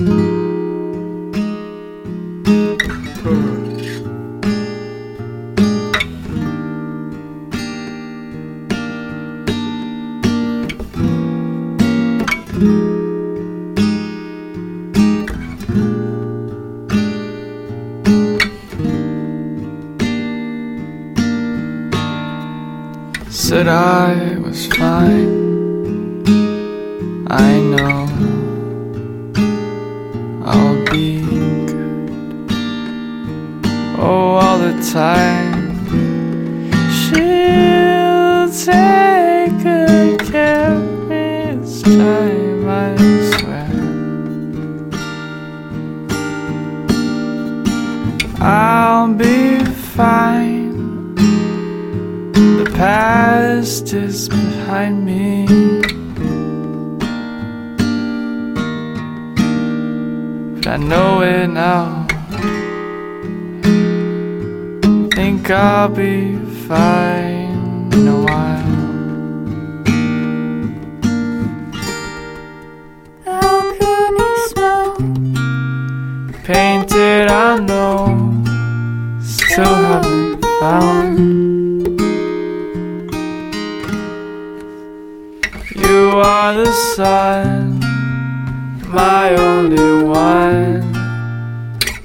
Said I was fine. I know the time. She'll take good care of me this time, I swear. I'll be fine. The past is behind me. But I know it now. Think I'll be fine in a while. balcony smoke. Painted, I know. Still haven't found. You are the sun, my only one.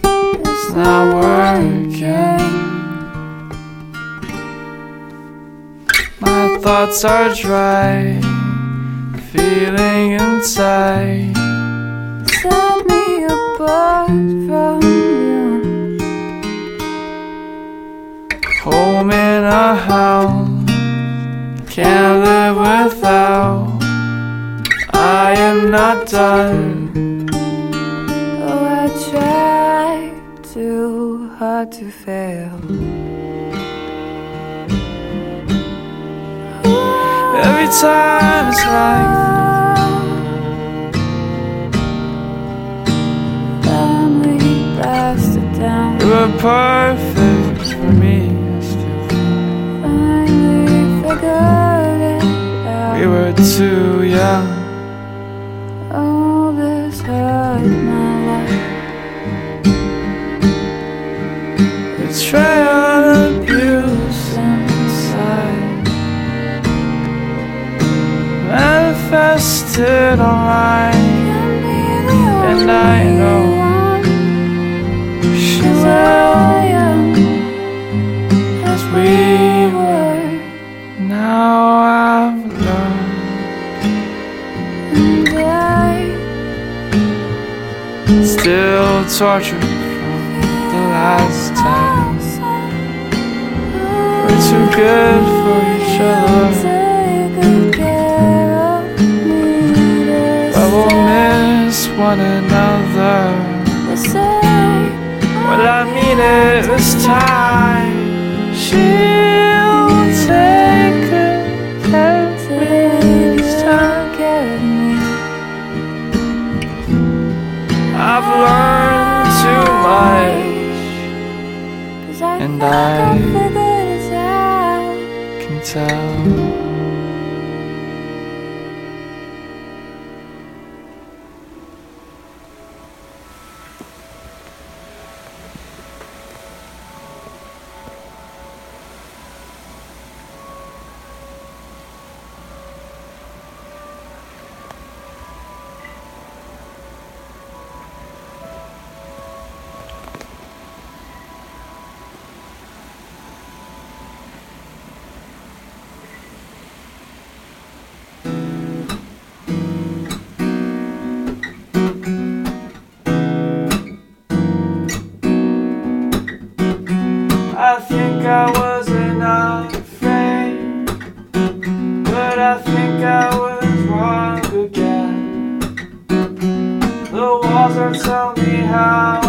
It's not working. Thoughts are dry, feeling inside. Set me apart from you. Home in a house, can't live without. I am not done. Oh, I try too hard to fail. Every time it's like Family blasted down. you were perfect for me. I still Finally figured it out. we were too young. Manifested online. And I know she will. As we were, Now I've learned and I still tortured from the last time. We're too good for each other. One another. They say Well, I mean it this time. She'll take of me time. good care of me. I've learned too much, And I I- figured it out. can tell. Me how